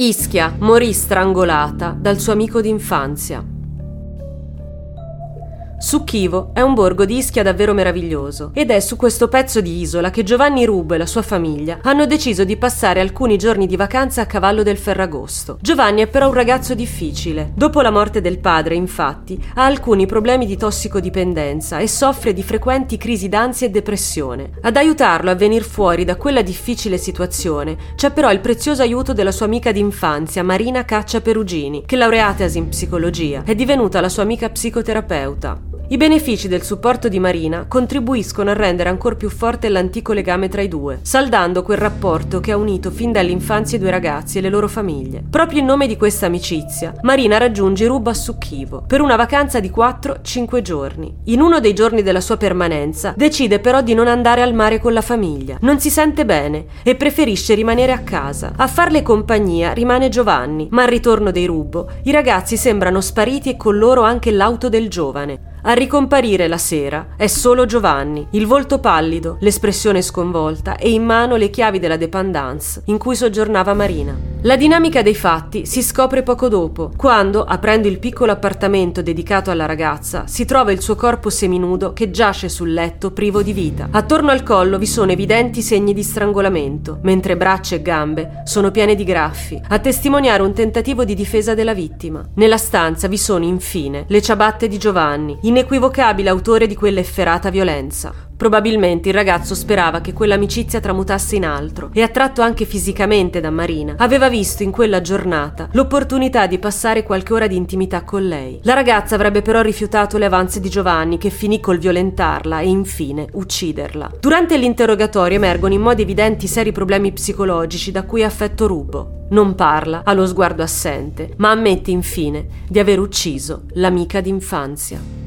Ischia morì strangolata dal suo amico d'infanzia. Succhivo è un borgo di Ischia davvero meraviglioso ed è su questo pezzo di isola che Giovanni Rubo e la sua famiglia hanno deciso di passare alcuni giorni di vacanza a cavallo del Ferragosto. Giovanni è però un ragazzo difficile. Dopo la morte del padre, infatti, ha alcuni problemi di tossicodipendenza e soffre di frequenti crisi d'ansia e depressione. Ad aiutarlo a venire fuori da quella difficile situazione c'è però il prezioso aiuto della sua amica d'infanzia, Marina Caccia Perugini, che laureatasi in psicologia è divenuta la sua amica psicoterapeuta. I benefici del supporto di Marina contribuiscono a rendere ancora più forte l'antico legame tra i due, saldando quel rapporto che ha unito fin dall'infanzia i due ragazzi e le loro famiglie. Proprio in nome di questa amicizia, Marina raggiunge Ruba a Succhivo per una vacanza di 4-5 giorni. In uno dei giorni della sua permanenza decide però di non andare al mare con la famiglia. Non si sente bene e preferisce rimanere a casa. A farle compagnia rimane Giovanni, ma al ritorno dei Rubo i ragazzi sembrano spariti e con loro anche l'auto del giovane. A ricomparire la sera è solo Giovanni, il volto pallido, l'espressione sconvolta e in mano le chiavi della dépendance in cui soggiornava Marina. La dinamica dei fatti si scopre poco dopo, quando, aprendo il piccolo appartamento dedicato alla ragazza, si trova il suo corpo seminudo che giace sul letto privo di vita. Attorno al collo vi sono evidenti segni di strangolamento, mentre braccia e gambe sono piene di graffi, a testimoniare un tentativo di difesa della vittima. Nella stanza vi sono infine le ciabatte di Giovanni, inequivocabile autore di quella efferata violenza. Probabilmente il ragazzo sperava che quell'amicizia tramutasse in altro e attratto anche fisicamente da Marina, aveva visto in quella giornata l'opportunità di passare qualche ora di intimità con lei. La ragazza avrebbe però rifiutato le avanze di Giovanni che finì col violentarla e infine ucciderla. Durante l'interrogatorio emergono in modo evidenti seri problemi psicologici da cui è affetto Rubo. Non parla, ha lo sguardo assente, ma ammette infine di aver ucciso l'amica d'infanzia.